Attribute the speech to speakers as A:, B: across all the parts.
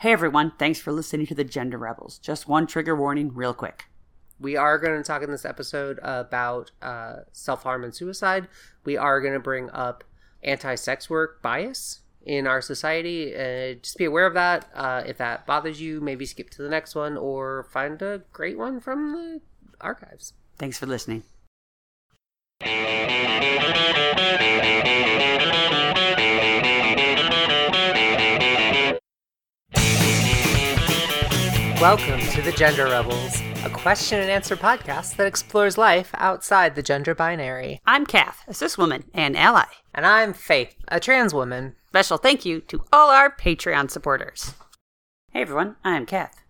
A: Hey everyone, thanks for listening to the Gender Rebels. Just one trigger warning, real quick.
B: We are going to talk in this episode about uh, self harm and suicide. We are going to bring up anti sex work bias in our society. Uh, just be aware of that. Uh, if that bothers you, maybe skip to the next one or find a great one from the archives.
A: Thanks for listening.
B: Welcome to the Gender Rebels, a question and answer podcast that explores life outside the gender binary.
A: I'm Kath, a cis woman and ally.
B: And I'm Faith, a trans woman.
A: Special thank you to all our Patreon supporters. Hey everyone, I'm Kath.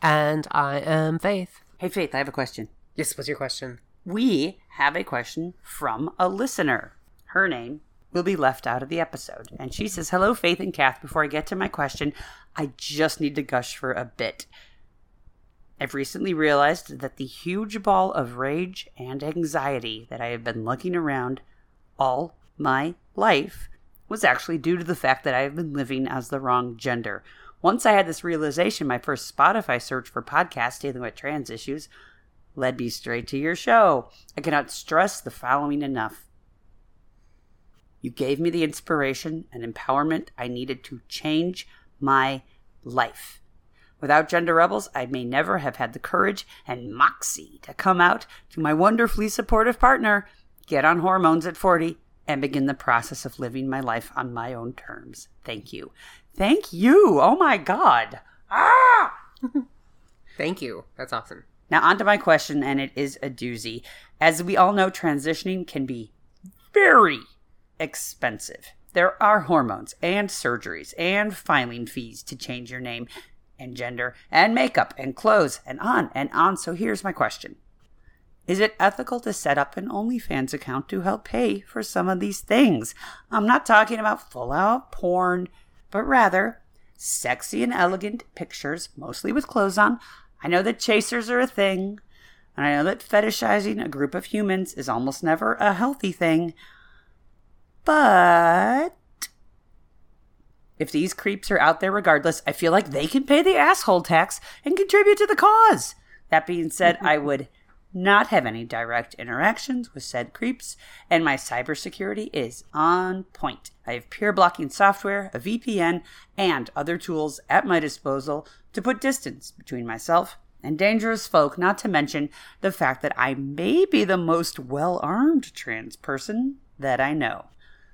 B: And I am Faith.
A: Hey Faith, I have a question.
B: Yes, what's your question?
A: We have a question from a listener. Her name will be left out of the episode. And she says, Hello, Faith and Kath. Before I get to my question, I just need to gush for a bit. I've recently realized that the huge ball of rage and anxiety that I have been lugging around all my life was actually due to the fact that I have been living as the wrong gender. Once I had this realization, my first Spotify search for podcasts dealing with trans issues led me straight to your show. I cannot stress the following enough. You gave me the inspiration and empowerment I needed to change my life. Without Gender Rebels, I may never have had the courage and moxie to come out to my wonderfully supportive partner, get on hormones at 40, and begin the process of living my life on my own terms. Thank you. Thank you. Oh my God. Ah!
B: Thank you. That's awesome.
A: Now, on to my question, and it is a doozy. As we all know, transitioning can be very expensive. There are hormones and surgeries and filing fees to change your name and gender and makeup and clothes and on and on. So here's my question Is it ethical to set up an OnlyFans account to help pay for some of these things? I'm not talking about full out porn, but rather sexy and elegant pictures, mostly with clothes on. I know that chasers are a thing, and I know that fetishizing a group of humans is almost never a healthy thing. But if these creeps are out there regardless, I feel like they can pay the asshole tax and contribute to the cause. That being said, I would not have any direct interactions with said creeps, and my cybersecurity is on point. I have peer blocking software, a VPN, and other tools at my disposal to put distance between myself and dangerous folk, not to mention the fact that I may be the most well armed trans person that I know.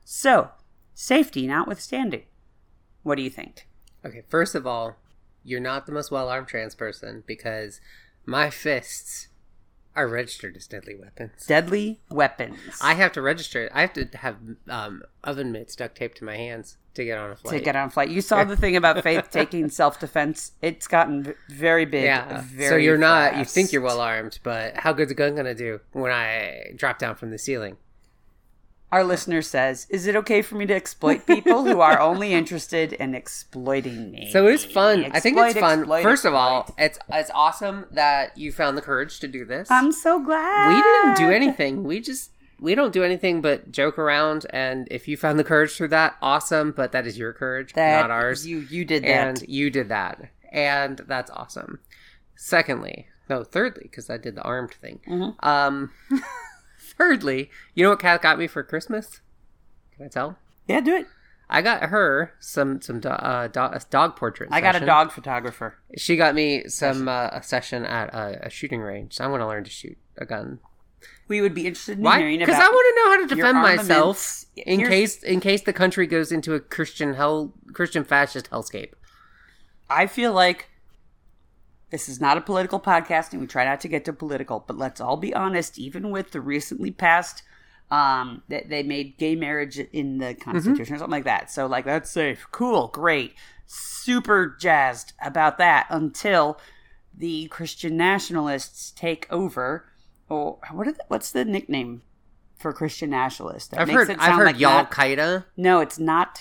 A: So, safety notwithstanding. What do you think?
B: Okay, first of all, you're not the most well armed trans person because my fists are registered as deadly weapons.
A: Deadly weapons.
B: I have to register it. I have to have um, oven mitts duct taped to my hands to get on a flight.
A: To get on a flight. You saw the thing about Faith taking self defense. It's gotten very big.
B: yeah.
A: Very
B: so you're not. You think you're well armed, but how good's a gun gonna do when I drop down from the ceiling?
A: Our listener says, "Is it okay for me to exploit people who are only interested in exploiting me?"
B: So it's fun. I think it's
A: Exploit,
B: fun.
A: exploit,
B: First of all, it's it's awesome that you found the courage to do this.
A: I'm so glad
B: we didn't do anything. We just we don't do anything but joke around. And if you found the courage through that, awesome. But that is your courage,
A: That
B: not ours.
A: You you did that.
B: and you did that, and that's awesome. Secondly, no, thirdly, because I did the armed thing.
A: Mm-hmm.
B: Um, thirdly, you know what Kath got me for Christmas? Can I tell?
A: yeah, do it.
B: I got her some some do- uh, do- dog portrait.
A: I got a dog photographer.
B: She got me some uh, a session at a, a shooting range. So I want to learn to shoot a gun.
A: We would be interested in
B: Why?
A: hearing
B: Because
A: about
B: I want to know how to
A: your
B: defend
A: armaments.
B: myself in
A: Here's-
B: case in case the country goes into a Christian hell Christian fascist hellscape.
A: I feel like this is not a political podcast, and we try not to get to political. But let's all be honest. Even with the recently passed, um, that they made gay marriage in the Constitution or something like that. So like that's safe, cool, great, super jazzed about that until the Christian nationalists take over. Or what? Are the, what's the nickname for Christian nationalists? That
B: I've
A: makes
B: heard
A: it
B: I've
A: sound
B: heard
A: like
B: Y'all
A: not-
B: Qaeda.
A: no, it's not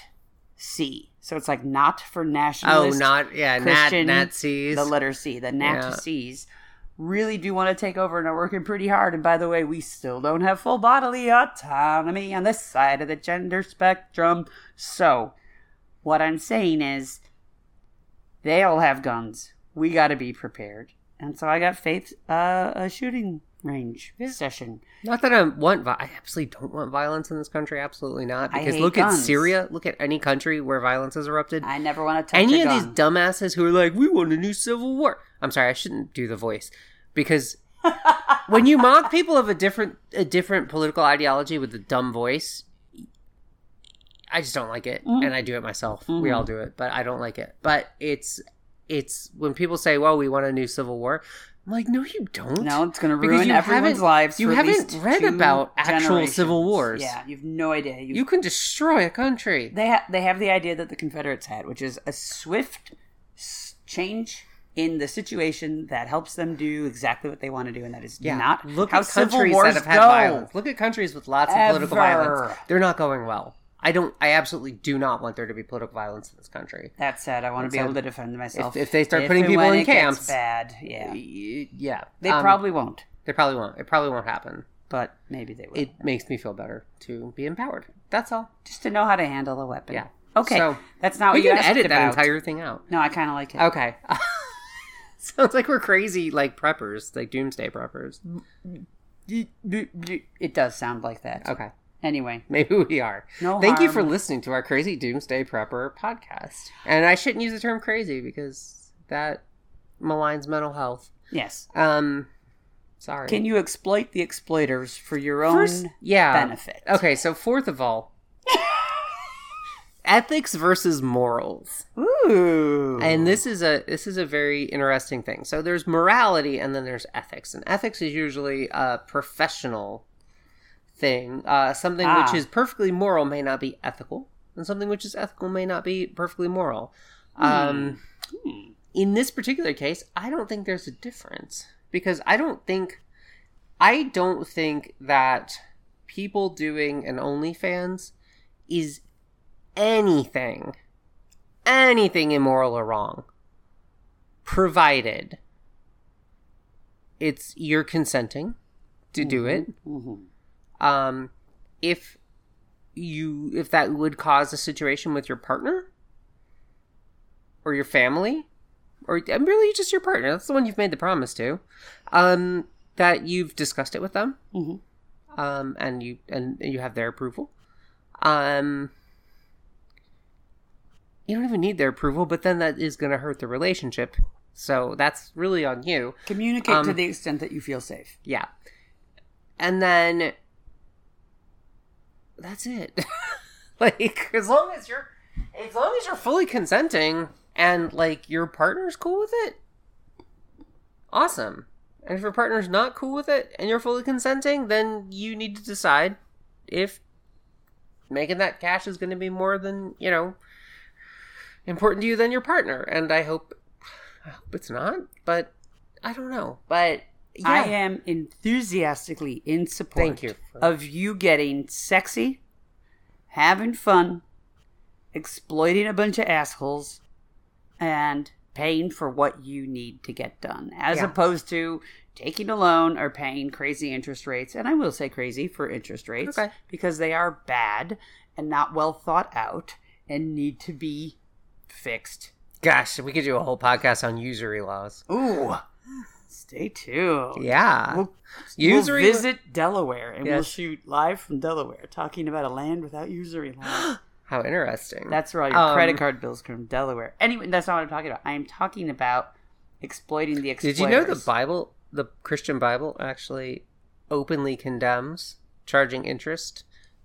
A: C. So it's like not for
B: nationalists.
A: Oh,
B: not yeah, Nat, Nazis.
A: The letter C, the
B: Yeah.
A: Nazis, really do want to take over and are working pretty hard. And by the way, we still don't have full bodily autonomy on this side of the gender spectrum. So, what I'm saying is, They all have guns. We got to be prepared. And so I got Faith uh, a shooting range session.
B: Not that I want. I absolutely don't want violence in this country. Absolutely not. Because look at. Syria. Look at any country where violence has erupted.
A: I never want to touch
B: any of
A: gun.
B: these dumbasses who are like, "We want a new civil war." I'm sorry, I shouldn't do the voice because when you mock people of a different a different political ideology with a dumb voice, I just don't like it,
A: Mm.
B: and I do it myself. We
A: Mm-hmm.
B: all do it, but I don't like it. But it's it's when people say, "Well, we want a new civil war." I'm like, "No, you don't."
A: no, it's going to ruin everyone's lives.
B: you haven't read about actual civil wars.
A: Yeah, you've no idea. You,
B: You can destroy a country.
A: they ha- they have the idea that the Confederates had, which is a swift s- change in the situation that helps them do exactly what they want to do, and that is
B: Yeah,
A: not
B: look
A: how
B: at
A: civil
B: countries
A: wars
B: that have had
A: go.
B: violence. Look at countries with lots of political violence. They're not going well. I don't. I absolutely do not want there to be political violence in this country.
A: That said, I want to be able to defend myself.
B: if they start
A: If
B: putting people in camps-
A: bad, yeah,
B: Yeah,
A: they
B: Um,
A: probably won't,
B: They probably won't. It probably won't happen.
A: but maybe they will.
B: It makes me feel better to be empowered. That's all.
A: Just to know how to handle a weapon.
B: Yeah.
A: Okay,
B: So,
A: that's not
B: we
A: what you
B: can
A: asked
B: edit that entire thing out.
A: No, I kind of like it.
B: Okay. Sounds like we're crazy, like preppers, like doomsday preppers.
A: It does sound like that.
B: Okay.
A: Anyway,
B: Maybe we are.
A: No
B: Thank you for listening to our crazy doomsday prepper podcast. And I shouldn't use the term crazy because that maligns mental health.
A: yes.
B: Um, sorry.
A: Can you exploit the exploiters for your own
B: First, yeah.
A: benefit?
B: Okay, so fourth of all, ethics versus morals.
A: Ooh.
B: And this is a this is a very interesting thing. So there's morality and then there's ethics. And ethics is usually a professional thing. Uh, something
A: Ah.
B: which is perfectly moral may not be ethical, and something which is ethical may not be perfectly moral. Um,
A: Hmm.
B: in this particular case, I don't think there's a difference because I don't think I don't think that people doing an OnlyFans is anything anything immoral or wrong provided it's you're consenting to do it
A: Mhm.
B: Um if you if that would cause a situation with your partner? Or your family? Or and really just your partner that's the one you've made the promise to. Um that you've discussed it with them?
A: Mhm.
B: um and you and you have their approval. Um you don't even need their approval but then that is going to hurt the relationship. So that's really on you.
A: Communicate to
B: Um,
A: the extent that you feel safe.
B: yeah. And then that's it. like as long as you're as long as you're fully consenting and like your partner's cool with it, awesome. And if your partner's not cool with it and you're fully consenting, then you need to decide if making that cash is going to be more than, you know, important to you than your partner. And I hope I hope it's not, but I don't know. But yeah.
A: I am enthusiastically in support
B: you for-
A: of you getting sexy, having fun, exploiting a bunch of assholes, and paying for what you need to get done, as
B: Yeah.
A: opposed to taking a loan or paying crazy interest rates. And I will say crazy for interest rates
B: Okay.
A: because they are bad and not well thought out and need to be fixed.
B: Gosh, we could do a whole podcast on usury laws.
A: Ooh. Stay tuned.
B: Yeah.
A: We'll,
B: Usury
A: we'll visit Delaware and we'll shoot live from Delaware talking about a land without usury laws.
B: How interesting.
A: That's where all your
B: Um,
A: credit card bills come from Delaware. Anyway, that's not what I'm talking about. I am talking about exploiting the exploiters.
B: Did you know the Bible, the Christian Bible, actually openly condemns charging interest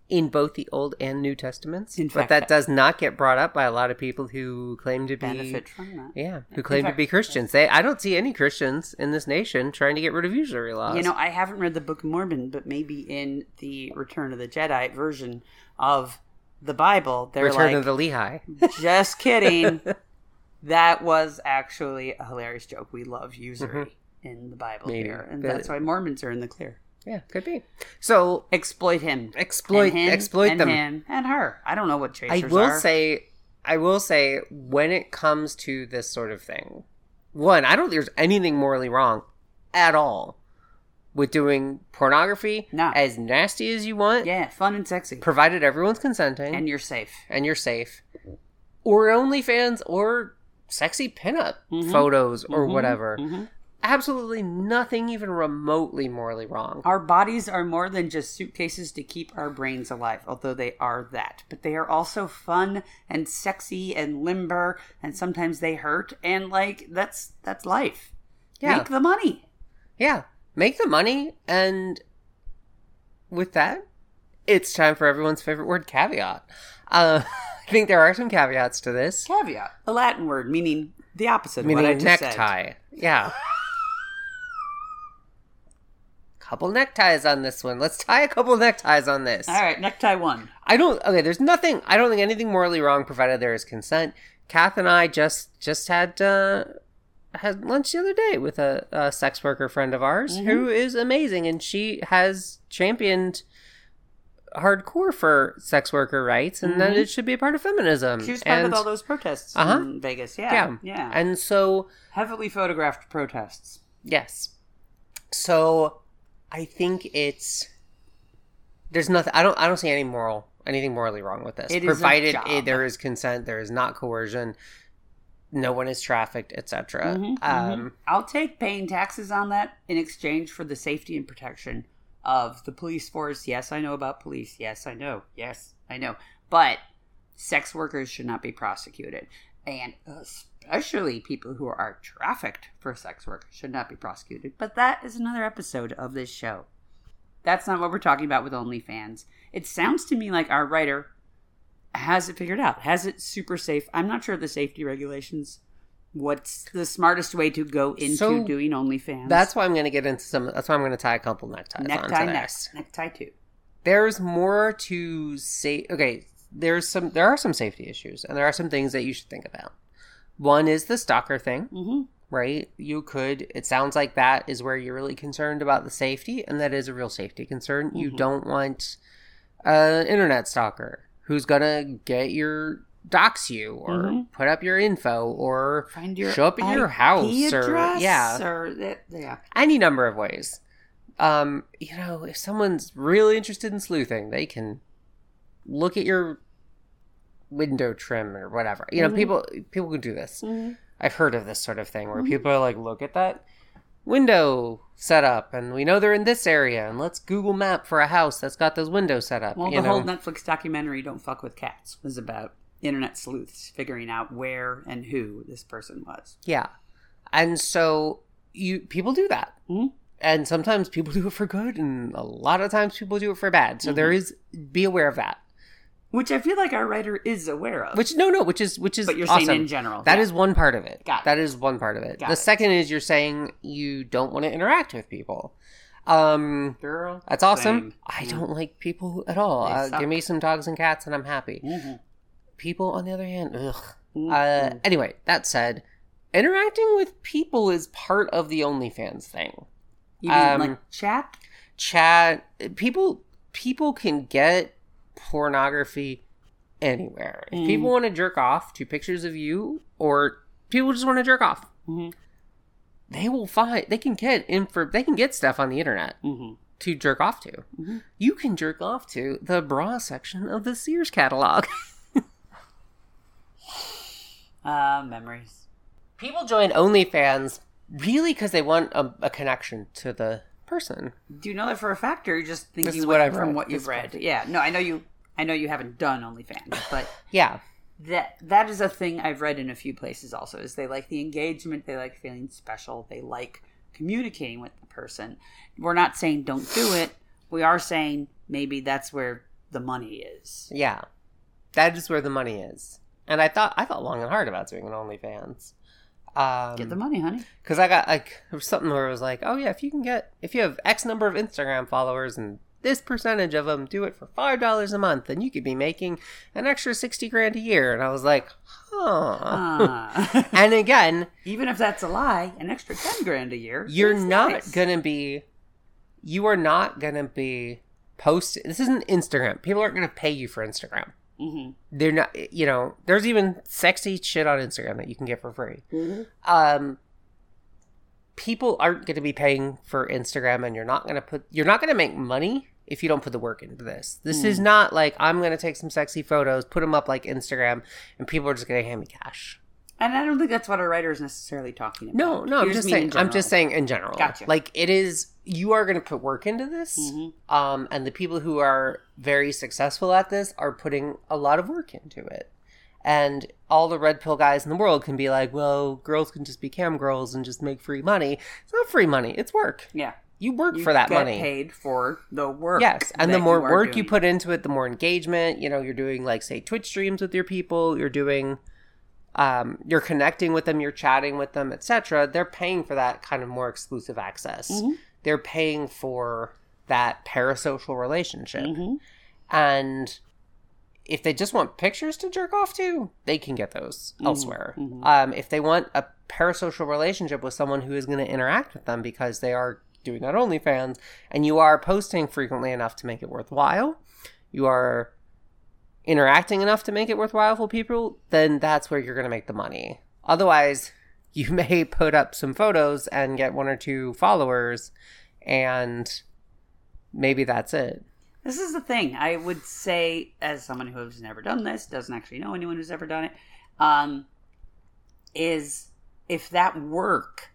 B: in both the Old and New Testaments?
A: In
B: but that does not get brought up by a lot of people who claim to be
A: benefit from that?
B: Yeah, who claim
A: fact,
B: to be Christians. They I don't see any Christians in this nation trying to get rid of usury laws.
A: You know, I haven't read the Book of Mormon, but maybe in the Return of the Jedi version of the Bible, they're
B: Return
A: like,
B: of the Lehi.
A: Just kidding. that was actually a hilarious joke. We love usury in the Bible
B: Mm-hmm. Maybe.
A: here, and that's why Mormons are in the clear.
B: Yeah, could be. So
A: Exploit him,
B: exploit
A: and him,
B: exploit
A: and
B: them.
A: him, and her. I don't know what
B: Chase.
A: I
B: will
A: are.
B: say, I will say, when it comes to this sort of thing, one, I don't think there's anything morally wrong at all with doing pornography
A: No.
B: as nasty as you want,
A: yeah, fun and sexy,
B: provided everyone's consenting
A: and
B: and,
A: you're safe.
B: And you're safe, or OnlyFans, or sexy pinup
A: Mhm.
B: photos or
A: Mhm.
B: whatever.
A: Mhm.
B: Absolutely nothing even remotely morally wrong.
A: Our bodies are more than just suitcases to keep our brains alive, although they are that. But they are also fun and sexy and limber, and sometimes they hurt. And like that's that's life.
B: Yeah.
A: Make the money.
B: Yeah. Make the money and with that, it's time for everyone's favorite word caveat. Uh, I think there are some caveats to this.
A: Caveat, a Latin word meaning the opposite of what I
B: Meaning
A: just said.
B: necktie. Yeah. couple neckties on this one. Let's tie a couple neckties on this.
A: All right, necktie one.
B: I don't. Okay, there's nothing. I don't think anything morally wrong, provided there is consent. Kath and I just just had uh, had lunch the other day with a, a sex worker friend of ours
A: Mm-hmm.
B: who is amazing, and she has championed hardcore for sex worker rights, and that
A: Mhm.
B: it should be a part of feminism.
A: She was part
B: and,
A: of all those protests
B: Uh-huh.
A: in Vegas. Yeah,
B: yeah,
A: yeah,
B: and so
A: heavily photographed protests.
B: Yes. So I think it's there's nothing I don't I don't see any moral anything morally wrong with this.
A: It
B: Provided it, there is consent, there is not coercion, no one is trafficked, etc.
A: Mhm,
B: Um
A: mhm. I'll take paying taxes on that in exchange for the safety and protection of the police force. Yes, I know about police. Yes, I know. Yes, I know. But sex workers should not be prosecuted. And especially people who are trafficked for sex work should not be prosecuted. But that is another episode of this show. That's not what we're talking about with OnlyFans. It sounds to me like our writer has it figured out, has it super safe. I'm not sure of the safety regulations. What's the smartest way to go into
B: So,
A: doing OnlyFans?
B: that's why I'm going to get into some that's why I'm going to tie a couple neckties
A: necktie next, necktie two.
B: There's more to say okay, there's some there are some safety issues and there are some things that you should think about. One is the stalker thing.
A: Mm-hmm.
B: right? You could, it sounds like that is where you're really concerned about the safety, and that is a real safety concern. You
A: Mhm.
B: don't want an internet stalker who's gonna get your dox you or
A: Mhm.
B: put up your info or
A: Find your
B: show up at your house or yeah,
A: or that, yeah.
B: any number of ways. Um, you know, if someone's really interested in sleuthing, they can look at your window trim or whatever. You know,
A: Mhm.
B: people people can do this.
A: Mm-hmm.
B: I've heard of this sort of thing where
A: Mhm.
B: people are like, look at that window set up, and we know they're in this area, and let's Google Map for a house that's got those windows set up.
A: Well, the
B: know?
A: whole Netflix documentary "Don't Fuck with Cats" was about internet sleuths figuring out where and who this person was.
B: yeah, and so you people do that,
A: Mhm.
B: and sometimes people do it for good, and a lot of times people do it for bad. So there
A: Mhm.
B: is be aware of that.
A: Which I feel like our writer is aware of.
B: Which no, no, which is which is
A: but you're
B: awesome.
A: saying in general.
B: That
A: yeah.
B: is one part of it.
A: Got it.
B: That is one part of it.
A: Got
B: the
A: it.
B: second is you're saying you don't want to interact with people. Um,
A: girl.
B: That's awesome.
A: Same.
B: I don't like people at all. Uh, give me some dogs and cats and I'm happy.
A: Mhm.
B: People, on the other hand, ugh. Uh,
A: Mhm.
B: anyway, that said, interacting with people is part of the OnlyFans thing.
A: You mean
B: um,
A: like chat?
B: Chat, people, people can get pornography anywhere. If
A: Mm.
B: people want to jerk off to pictures of you, or people just want to jerk off,
A: Mhm.
B: they will find they can get info. They can get stuff on the internet
A: Mm-hmm.
B: to jerk off to.
A: Mhm.
B: You can jerk off to the bra section of the Sears catalog.
A: Uh, memories.
B: People join OnlyFans really because they want a, a connection to the person.
A: Do you know that for a fact, or you're just thinking what
B: what I've
A: from
B: read.
A: what you've read? Yeah, no, I know you. I know you haven't done OnlyFans, but
B: Yeah,
A: that that is a thing I've read in a few places. Also, is they like the engagement, they like feeling special, they like communicating with the person. We're not saying don't do it. We are saying maybe that's where the money is.
B: yeah, that is where the money is. And I thought I thought long and hard about doing an OnlyFans. Um,
A: Get the money, honey.
B: because I got like something where it was like, oh yeah, if you can get if you have X number of Instagram followers and this percentage of them do it for five dollars a month, then you could be making an extra sixty grand a year. And I was like, huh.
A: Ah.
B: and again,
A: Even if that's a lie, an extra ten grand a year.
B: you're not
A: nice.
B: gonna be, you are not gonna be posting. This isn't Instagram. People aren't gonna pay you for Instagram.
A: Mhm.
B: They're not. You know, there's even sexy shit on Instagram that you can get for free.
A: Mm-hmm.
B: um people aren't going to be paying for Instagram and you're not going to put you're not going to make money if you don't put the work into this. This is not like I'm going to take some sexy photos, put them up like Instagram and people are just going to hand me cash.
A: And I don't think that's what a writer is necessarily talking about.
B: No, no, I'm just saying. I'm just saying in general.
A: Gotcha.
B: Like it is. You are going to put work into this,
A: Mhm.
B: um, and the people who are very successful at this are putting a lot of work into it. And all the red pill guys in the world can be like, "Well, girls can just be cam girls and just make free money." It's not free money; it's work.
A: Yeah.
B: You work
A: You
B: for that
A: get
B: money.
A: paid for the work.
B: Yes, and the more
A: you
B: work you put into it, the more engagement. You know, you're doing like say Twitch streams with your people. You're doing, um, you're connecting with them. You're chatting with them, etc. They're paying for that kind of more exclusive access.
A: Mhm.
B: They're paying for that parasocial relationship,
A: Mhm.
B: and if they just want pictures to jerk off to, they can get those
A: Mhm,
B: elsewhere.
A: mhm.
B: Um, if they want a parasocial relationship with someone who is going to interact with them because they are doing that OnlyFans, and you are posting frequently enough to make it worthwhile, you are interacting enough to make it worthwhile for people, then that's where you're going to make the money. Otherwise, you may put up some photos and get one or two followers, and maybe that's it.
A: This is the thing. I would say, as someone who has never done this, doesn't actually know anyone who's ever done it, um, is if that work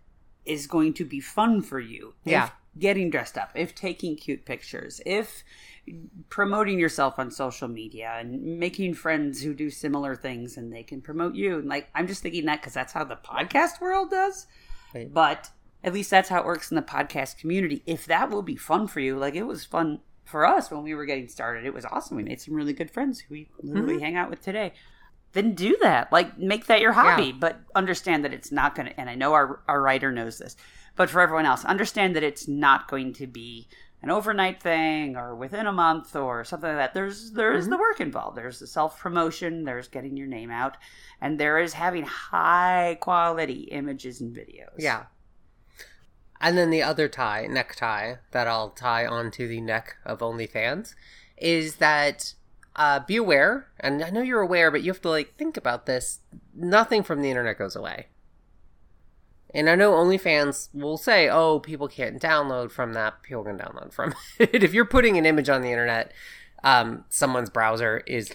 A: is going to be fun for you.
B: Yeah.
A: If getting dressed up, if taking cute pictures, if promoting yourself on social media and making friends who do similar things and they can promote you. And like, I'm just thinking that because that's how the podcast world does.
B: Right.
A: But at least that's how it works in the podcast community. If that will be fun for you, like it was fun for us when we were getting started. It was awesome. We made some really good friends who we literally mm-hmm. hang out with today. Then do that. Like make that your hobby,
B: Yeah.
A: but understand that it's not going to. And I know our our writer knows this, but for everyone else, understand that it's not going to be an overnight thing or within a month or something like that. There's there's the work involved. There's the self promotion. There's getting your name out, and there is having high quality images and videos.
B: Yeah. And then the other tie, necktie, that I'll tie onto the neck of OnlyFans is that uh, be aware, and I know you're aware, but you have to like think about this. Nothing from the internet goes away. And I know OnlyFans will say, "Oh, people can't download from that. People can download from it." if you're putting an image on the internet, um, someone's browser is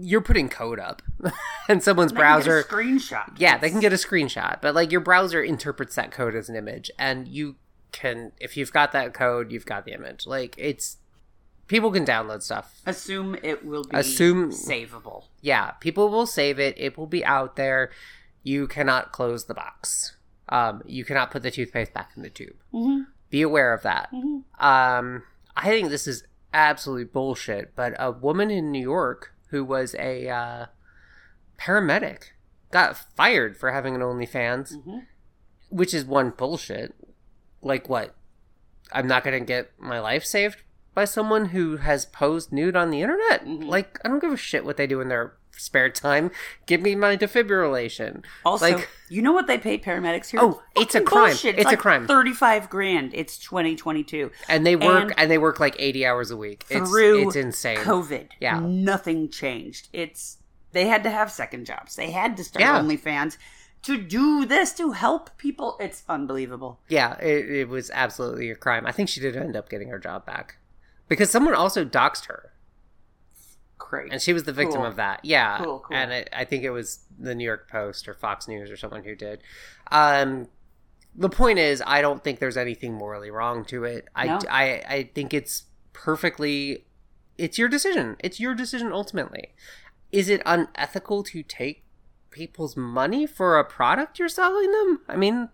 B: you're putting code up, and someone's
A: They can get a
B: browser
A: screenshot.
B: yeah, they can get a screenshot, but like your browser interprets that code as an image, and you can, if you've got that code, you've got the image. Like it's people can download stuff.
A: Assume it will be
B: Assume-
A: savable.
B: Yeah, people will save it. It will be out there. You cannot close the box. Um, you cannot put the toothpaste back in the tube.
A: Mm-hmm.
B: Be aware of that.
A: Mhm.
B: Um, I think this is absolutely bullshit. But a woman in New York who was a uh, paramedic got fired for having an OnlyFans.
A: Mhm.
B: which is one bullshit. Like what? I'm not gonna get my life saved by someone who has posed nude on the internet.
A: Mhm.
B: Like I don't give a shit what they do in their spare time. Give me my defibrillation.
A: Also,
B: like
A: you know what they pay paramedics here?
B: Oh, it's a crime.
A: bullshit.
B: It's a
A: like
B: crime.
A: Thirty-five grand. It's 2022.
B: and they work
A: and-
B: and, they work like 80 hours a week. It's
A: Through
B: it's insane.
A: COVID,
B: Yeah.
A: nothing changed. It's they had to have second jobs. They had to start
B: Yeah.
A: OnlyFans to do this to help people. It's unbelievable.
B: Yeah, it, it was absolutely a crime. I think she did end up getting her job back because someone also doxed her.
A: Great.
B: and she was the victim
A: Cool.
B: of that. Yeah,
A: Cool, cool.
B: and it, I think it was the New York Post or Fox News or someone who did. Um, the point is, I don't think there's anything morally wrong to it. I,
A: No.
B: I, I think it's perfectly. It's your decision. It's your decision ultimately. Is it unethical to take people's money for a product you're selling them? I mean,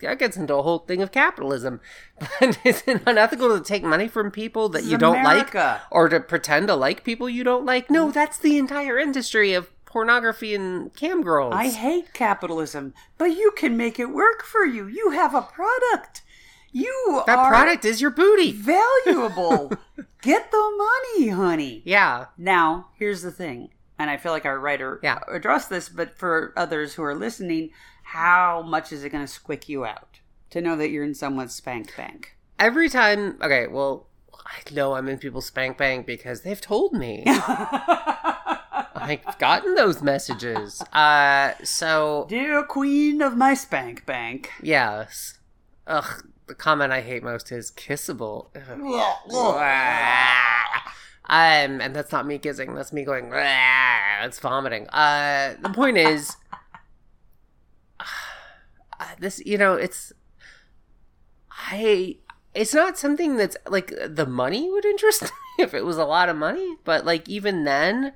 B: that gets into a whole thing of capitalism. But is it unethical to take money from people that you don't like? Or to pretend to like people you don't like. No, mm-hmm. that's the entire industry of pornography and cam girls.
A: I hate capitalism, but you can make it work for you. You have a product. You
B: that
A: are
B: product is your booty.
A: valuable. Get the money, honey.
B: Yeah,
A: Now, here's the thing, and I feel like our writer
B: Yeah.
A: addressed this, but for others who are listening, how much is it going to squick you out to know that you're in someone's spank bank?
B: every time. Okay, well, I know I'm in people's spank bank because they've told me. I've gotten those messages. Uh, so
A: Dear queen of my spank bank.
B: yes. Ugh, the comment I hate most is kissable. Um, and that's not me kissing. That's me going. It's vomiting. Uh, the point is, this you know it's I it's not something that's like the money would interest me if it was a lot of money, but like even then,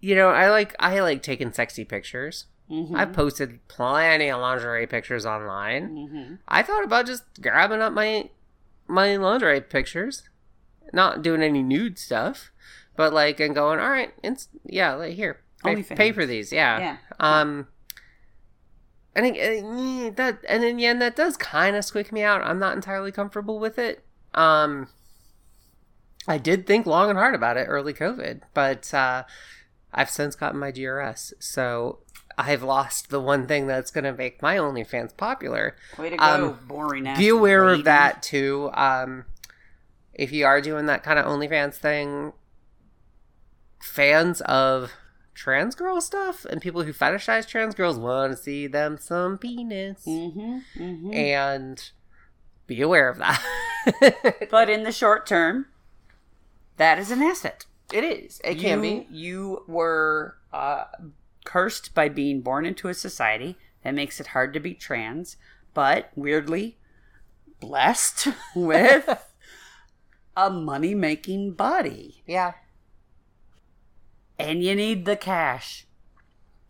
B: you know, I like I like taking sexy pictures.
A: Mhm.
B: I've posted plenty of lingerie pictures online.
A: Mhm.
B: I thought about just grabbing up my my lingerie pictures, not doing any nude stuff, but like and going, all right, it's yeah, like here, pay, pay for these, yeah,
A: Yeah.
B: um. I think uh, that, and then yeah, and that does kind of squeak me out. I'm not entirely comfortable with it. Um, I did think long and hard about it early COVID, but uh, I've since gotten my GRS, so I've lost the one thing that's going to make my OnlyFans popular.
A: Way to go,
B: Um,
A: boring.
B: Be aware
A: lady.
B: of that too. Um, if you are doing that kind of OnlyFans thing, fans of trans girl stuff and people who fetishize trans girls want to see them some penis,
A: Mhm. Mhm.
B: and be aware of that.
A: But in the short term, that is an asset.
B: it is. It can be.
A: You were uh, cursed by being born into a society that makes it hard to be trans, but weirdly blessed with a money making body.
B: Yeah.
A: And you need the cash.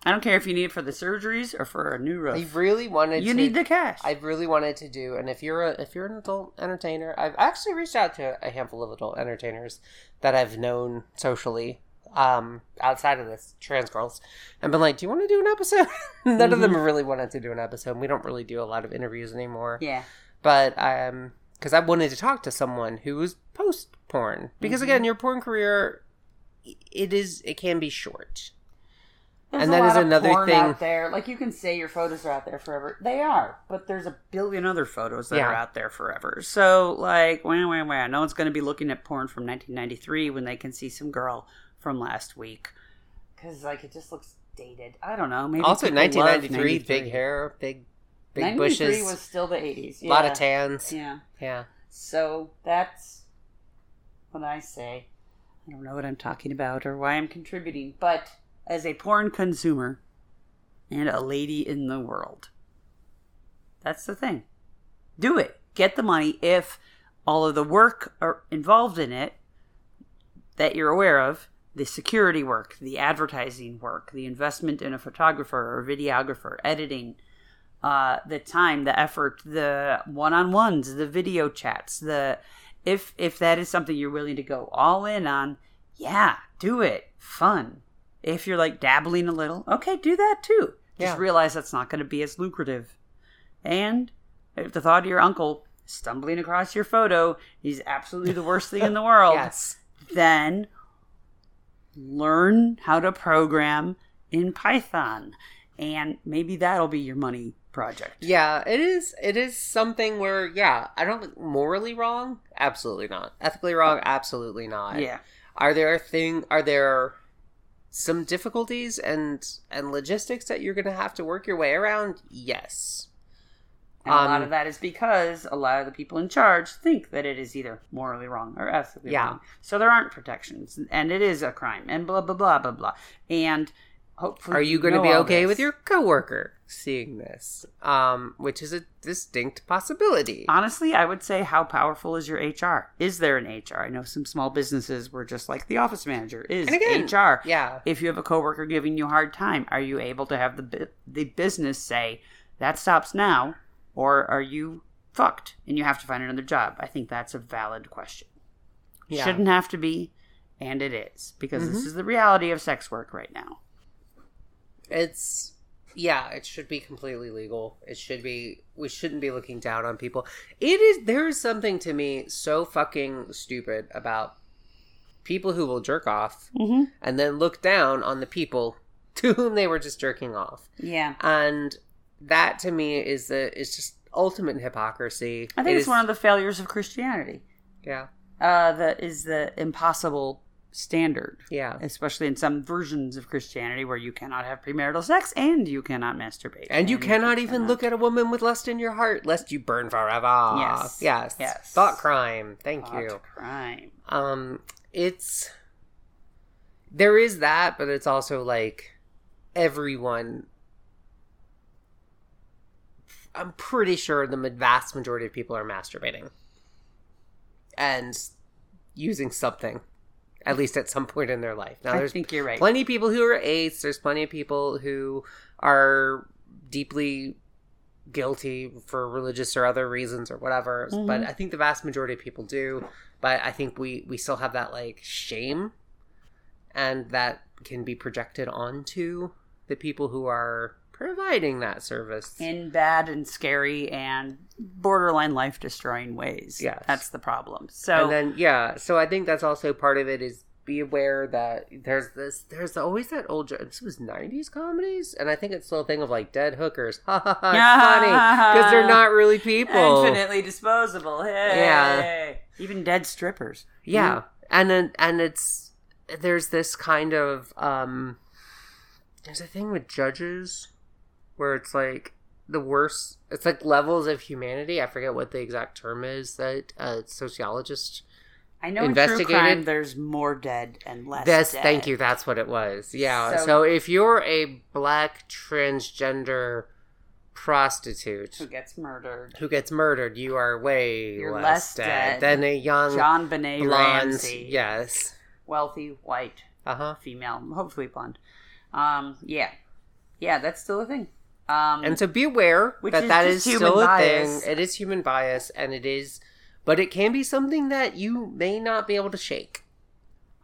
A: I don't care if you need it for the surgeries or for a new
B: I
A: roof.
B: really wanted
A: You
B: to.
A: need the cash.
B: I've really wanted to do, and if you're a if you're an adult entertainer, I've actually reached out to a handful of adult entertainers that I've known socially, um, outside of this trans girls, and been like, "Do you want to do an episode?" None of them really wanted to do an episode. We don't really do a lot of interviews anymore,
A: yeah.
B: but um, because I wanted to talk to someone who was post porn, because again, your porn career, it is it can be short.
A: There's
B: And that is another thing-
A: out there. Like you can say your photos are out there forever. They are, but there's a billion other photos that
B: Yeah.
A: are out there forever. So like, wah, wah, wah. No one's going to be looking at porn from 1993 when they can see some girl from last week because like it just looks dated. I don't know. Maybe
B: Also, 1993, big hair, big big
A: 93
B: bushes,
A: was still the 80s.
B: a lot of tans.
A: Yeah.
B: Yeah.
A: So that's what I say. I don't know what I'm talking about or why I'm contributing, but as a porn consumer and a lady in the world, that's the thing. Do it. Get the money if all of the work involved in it that you're aware of the security work, the advertising work, the investment in a photographer or videographer, editing, uh, the time, the effort, the one-on-ones, the video chats, the if if that is something you're willing to go all in on, yeah, do it. Fun. If you're like dabbling a little, okay, do that too. Just
B: Yeah.
A: realize that's not going to be as lucrative. And if the thought of your uncle stumbling across your photo is absolutely the worst thing in the world,
B: Yes.
A: then learn how to program in Python. And maybe that'll be your money project.
B: Yeah, it is. It is something where, yeah, I don't think morally wrong. Absolutely not. Ethically wrong. Absolutely not.
A: Yeah.
B: Are there a thing? Are there some difficulties and and logistics that you're going to have to work your way around? Yes.
A: And a lot
B: Um,
A: of that is because a lot of the people in charge think that it is either morally wrong or ethically
B: Yeah.
A: wrong. So there aren't protections, and it is a crime, and blah blah blah blah blah. And hopefully,
B: Are you going to be okay with your coworker seeing this? Um, which is a distinct possibility.
A: Honestly, I would say, how powerful is your HR? Is there an HR? I know some small businesses where just like the office manager is
B: And again,
A: HR.
B: yeah.
A: If you have a coworker giving you a hard time, are you able to have the the business say that stops now, or are you fucked and you have to find another job? I think that's a valid question.
B: Yeah.
A: Shouldn't have to be, and it is because
B: Mm-hmm.
A: this is the reality of sex work right now.
B: It's yeah, it should be completely legal. It should be we shouldn't be looking down on people. It is there is something to me so fucking stupid about people who will jerk off
A: Mm-hmm.
B: and then look down on the people to whom they were just jerking off.
A: Yeah,
B: And that to me is the is just ultimate hypocrisy.
A: I think
B: It
A: it's
B: is-
A: one of the failures of Christianity.
B: yeah.
A: Uh, that is the impossible standard.
B: Yeah.
A: especially in some versions of Christianity where you cannot have premarital sex and you cannot masturbate.
B: And you cannot even
A: cannot-
B: look at a woman with lust in your heart lest you burn forever.
A: Yes.
B: Yes.
A: Yes.
B: Thought crime. Thank
A: Thought
B: you.
A: crime.
B: um it's there is that but it's also like everyone I'm pretty sure the vast majority of people are masturbating and using something, at least at some point in their life. Now,
A: I
B: there's
A: think you're right.
B: plenty of people who are eights. There's plenty of people who are deeply guilty for religious or other reasons or whatever.
A: Mhm.
B: But I think the vast majority of people do. But I think we we still have that like shame, and that can be projected onto the people who are providing that service.
A: in bad and scary and borderline life destroying ways.
B: Yeah,
A: That's the problem. So
B: and then yeah so i think that's also part of it is be aware that there's this there's always that old this was 90s comedies and i think it's still a thing of like dead hookers ha ha ha it's funny because they're not really people
A: infinitely disposable. Hey.
B: Yeah.
A: Even dead strippers.
B: yeah and then and it's there's this kind of um there's a thing with judges where it's like the worst it's like levels of humanity i forget what the exact term is that a sociologist
A: I know in true
B: Investigated-
A: crime there's more dead and less
B: this
A: dead.
B: thank you. That's what it was. Yeah. So,
A: So-
B: if you're a black transgender prostitute
A: Who gets murdered.
B: who gets murdered, you are way
A: You're
B: less,
A: less
B: dead,
A: dead.
B: than a young
A: JonBenét
B: blonde.
A: Ramsey.
B: Yes.
A: Wealthy, white,
B: Uh huh.
A: female, hopefully blonde. Um, yeah. Yeah, that's still a thing. Um,
B: And so be aware that
A: is
B: that
A: human
B: still a
A: bias.
B: thing. It is human bias, and it is, but it can be something that you may not be able to shake.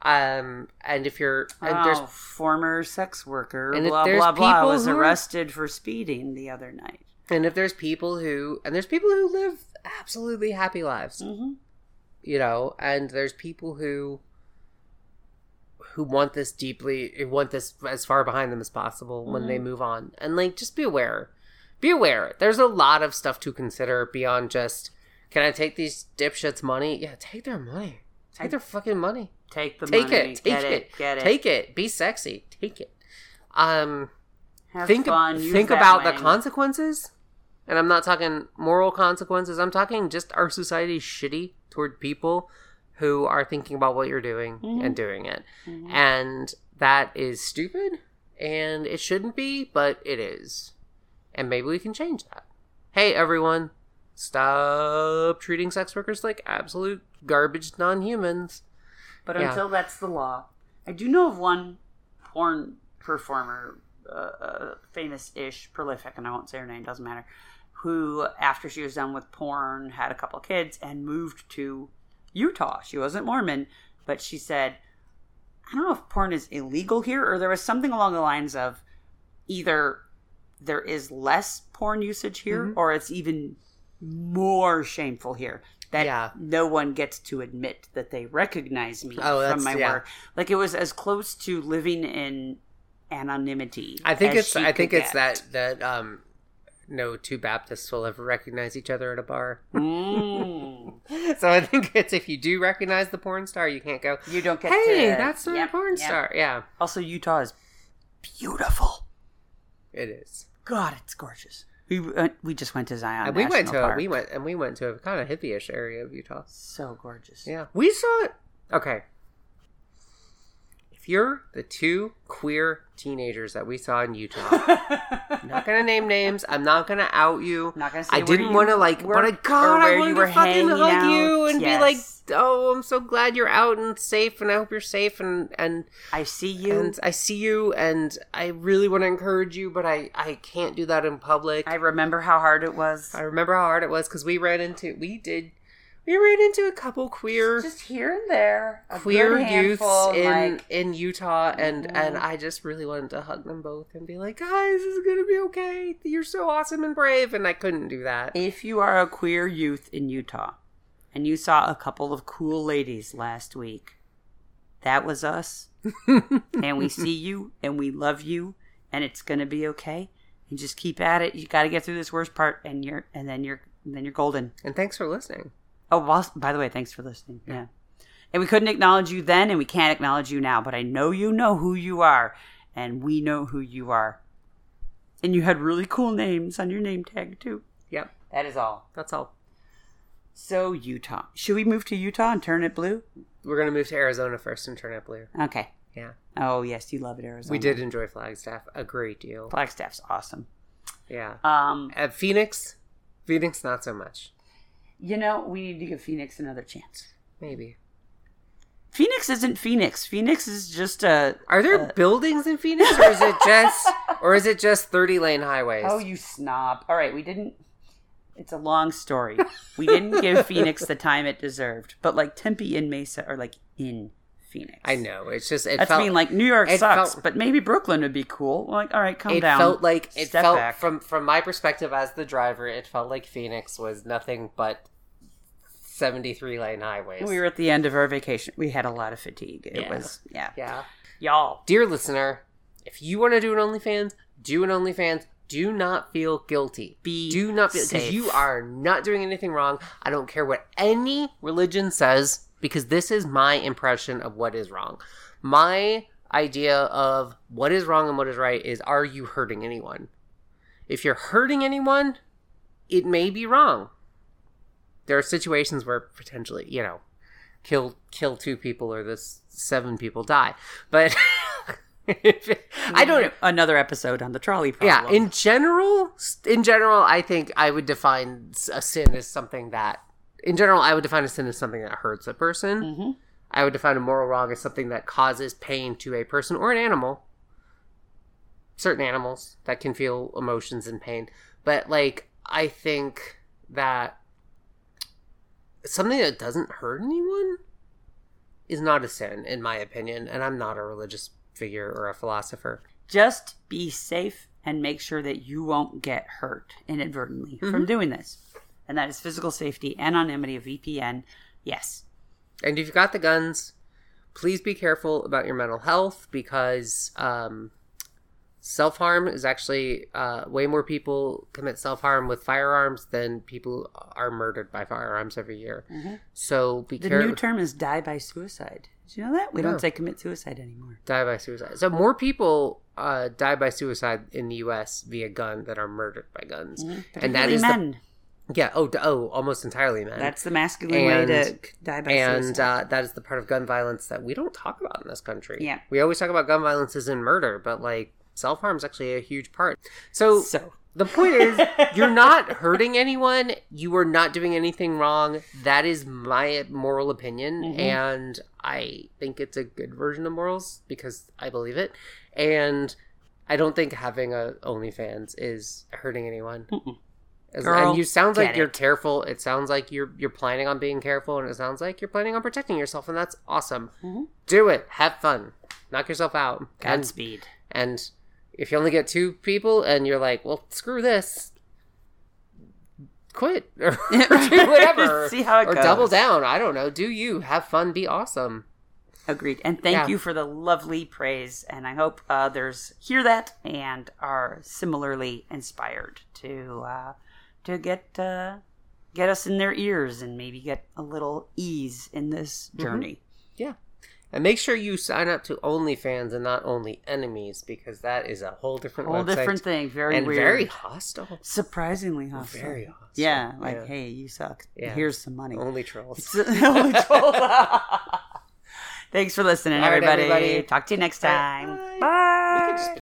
B: Um, and if you're and
A: oh,
B: there's
A: former sex worker,
B: And
A: blah
B: there's
A: blah blah,
B: people
A: was
B: who
A: arrested for speeding the other night.
B: and if there's people who and there's people who live absolutely happy lives.
A: hmm
B: you know and there's people who who want this deeply who want this as far behind them as possible when they move on. And like just be aware. Be aware. There's a lot of stuff to consider beyond just can i take these dipshits money? Yeah take their money. Take
A: I-
B: their fucking money.
A: Take the
B: take
A: money,
B: it. Take
A: get
B: it,
A: it, get it.
B: take it. Be sexy. Take it. Um
A: Have
B: think
A: fun. use
B: think about the consequences. And i'm not talking moral consequences. I'm talking just our society's shitty toward people who are thinking about what you're doing
A: Mhm.
B: and doing it
A: Mhm.
B: and that is stupid and it shouldn't be but it is and maybe we can change that hey everyone stop treating sex workers like absolute garbage non-humans
A: But
B: Yeah.
A: until that's the law, I do know of one porn performer, uh, uh, famous-ish, prolific, and I won't say her name, doesn't matter, who, after she was done with porn, had a couple kids and moved to Utah. She wasn't Mormon, but she said, I don't know if porn is illegal here, or there was something along the lines of either there is less porn usage here,
B: Mhm.
A: or it's even more shameful here. That
B: Yeah.
A: no one gets to admit that they recognize me
B: Oh,
A: from my
B: yeah.
A: work. Like it was as close to living in anonymity.
B: I think it's I think it's
A: get.
B: that that um no two Baptists will ever recognize each other at a bar.
A: Mm.
B: so I think it's if you do recognize the porn star, you can't go,
A: You don't get
B: "Hey,
A: to.
B: that's the
A: Yep,
B: porn
A: yep.
B: star." Yeah,
A: Also, Utah is beautiful.
B: it is.
A: God, it's gorgeous. We uh, we just went to Zion.
B: And we went to a, we went and we went to a kind of hippie-ish area of Utah.
A: so gorgeous.
B: Yeah, we saw it. Okay, if you're the two queer teenagers that we saw in Utah, I'm not gonna name names. I'm not gonna out you.
A: Not gonna say
B: I didn't want to like,
A: were-
B: but God, I wanted to fucking hug you
A: out.
B: and be like, oh, I'm so glad you're out and safe, and I hope you're safe, and and
A: I see you.
B: and I see you, and I really want to encourage you, but I I can't do that in public.
A: I remember how hard it was.
B: I remember how hard it was because we ran into we did we ran into a couple queer
A: just here and there,
B: queer youths in
A: like,
B: in Utah, and
A: Mhm.
B: and I just really wanted to hug them both and be like, guys, this is gonna be okay. You're so awesome and brave, and I couldn't do that.
A: if you are a queer youth in Utah and you saw a couple of cool ladies last week, that was us. and we see you and we love you and it's going to be okay. and just keep at it. You got to get through this worst part and you're and then you're and then you're golden.
B: and thanks for listening.
A: Oh, well, by the way, thanks for listening. Yeah. And we couldn't acknowledge you then and we can't acknowledge you now, but I know you know who you are and we know who you are. And you had really cool names on your name tag too.
B: Yep,
A: That is all.
B: that's all.
A: So Utah. Should we move to Utah and turn it blue?
B: We're gonna move to Arizona first and turn it blue.
A: Okay.
B: Yeah,
A: Oh yes, you love it, Arizona.
B: we did enjoy Flagstaff a great deal.
A: Flagstaff's awesome.
B: Yeah,
A: Um,
B: at Phoenix, Phoenix, not so much.
A: You know, we need to give Phoenix another chance.
B: Maybe.
A: Phoenix isn't Phoenix. Phoenix is just a.
B: Are there
A: Uh,
B: buildings in Phoenix, or is it just, or is it just thirty lane highways?
A: Oh, you snob. All right, we didn't. It's a long story. We didn't give Phoenix the time it deserved, but like Tempe and Mesa are like in Phoenix.
B: I know. It's just it
A: That's
B: felt
A: mean like New York sucks,
B: felt-
A: but maybe Brooklyn would be cool. Like, all right, calm
B: it
A: down.
B: It felt like it felt
A: back.
B: from from my perspective as the driver. It felt like Phoenix was nothing but seventy three lane highways.
A: we were at the end of our vacation. We had a lot of fatigue. It
B: Yeah.
A: was yeah,
B: yeah.
A: y'all.
B: Dear listener, if you want to do an OnlyFans, do an OnlyFans. Do not feel guilty.
A: Be
B: do not feel because you are not doing anything wrong. I don't care what any religion says because this is my impression of what is wrong. My idea of what is wrong and what is right is are you hurting anyone? If you're hurting anyone, it may be wrong. There are situations where potentially, you know, kill kill two people or this seven people die. But I don't know.
A: Another episode on the trolley problem.
B: yeah in general in general i think i would define a sin as something that in general i would define a sin as something that hurts a person
A: Mhm.
B: i would define a moral wrong as something that causes pain to a person or an animal certain animals that can feel emotions and pain but like i think that something that doesn't hurt anyone is not a sin in my opinion and i'm not a religious figure or a philosopher
A: Just be safe and make sure that you won't get hurt inadvertently
B: Mm-hmm.
A: from doing this. And that is physical safety, anonymity of VPN. Yes.
B: And if you've got the guns, please be careful about your mental health because um, self harm is actually uh, way more people commit self harm with firearms than people are murdered by firearms every year. So be
A: The
B: careful.
A: new term is die by suicide. Did you know that? We
B: No.
A: don't say commit suicide anymore.
B: die by suicide. So more people uh, die by suicide in the U.S. via gun that are murdered by guns, and that is
A: men.
B: the yeah oh oh almost entirely men.
A: That's the masculine way to die by
B: and
A: suicide.
B: uh, that is the part of gun violence that we don't talk about in this country.
A: Yeah.
B: we always talk about gun violence as in murder, but like self harm is actually a huge part. So,
A: so
B: the point is, you're not hurting anyone. You are not doing anything wrong. That is my moral opinion,
A: Mm-hmm.
B: and I think it's a good version of morals because I believe it. And I don't think having a OnlyFans is hurting anyone. As-
A: Girl,
B: and you sounds like you're careful. It sounds like you're you're planning on being careful, and it sounds like you're planning on protecting yourself, and that's awesome.
A: Mm-hmm.
B: Do it. Have fun. Knock yourself out. And,
A: Godspeed.
B: and if you only get two people, and you're like, well, screw this, quit or do whatever.
A: See how it
B: or
A: goes.
B: double down. I don't know. Do you have fun? Be awesome.
A: Agreed. And thank
B: Yeah.
A: you for the lovely praise. And I hope others hear that and are similarly inspired to uh, to get uh, get us in their ears and maybe get a little ease in this
B: Mm-hmm.
A: journey.
B: Yeah. And make sure you sign up to OnlyFans and not Only Enemies because that is a whole different
A: Whole
B: website
A: different thing. Very
B: and
A: weird.
B: very hostile.
A: surprisingly hostile.
B: Very hostile.
A: Yeah, like
B: Yeah.
A: hey, you suck.
B: Yeah.
A: Here's some money.
B: Only trolls.
A: Only trolls. Thanks for listening,
B: All right,
A: everybody.
B: everybody.
A: Talk to you next time.
B: bye.
A: Bye.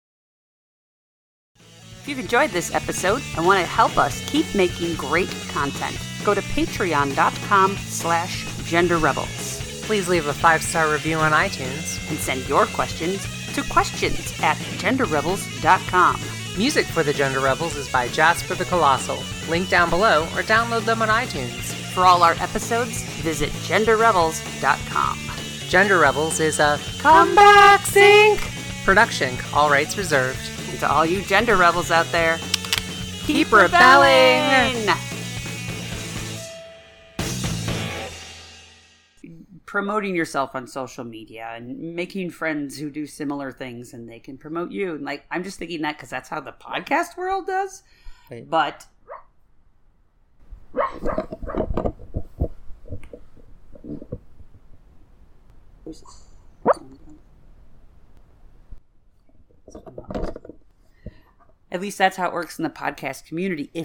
A: You've enjoyed this episode and want to help us keep making great content, go to patreon.com slash genderrebels
B: Please leave a five star review on iTunes.
A: and send your questions to questions at genderrebels.com.
B: Music for the Gender Rebels is by Jasper the Colossal. Link down below or download them on iTunes.
A: For all our episodes, visit genderrebels.com.
B: Gender Rebels is a Comeback Sync production, all rights reserved.
A: And to all you gender rebels out there,
B: Keep rebelling!
A: Promoting yourself on social media and making friends who do similar things and they can promote you. And like, I'm just thinking that because that's how the podcast world does.
B: Right.
A: But At least that's how it works in the podcast community. If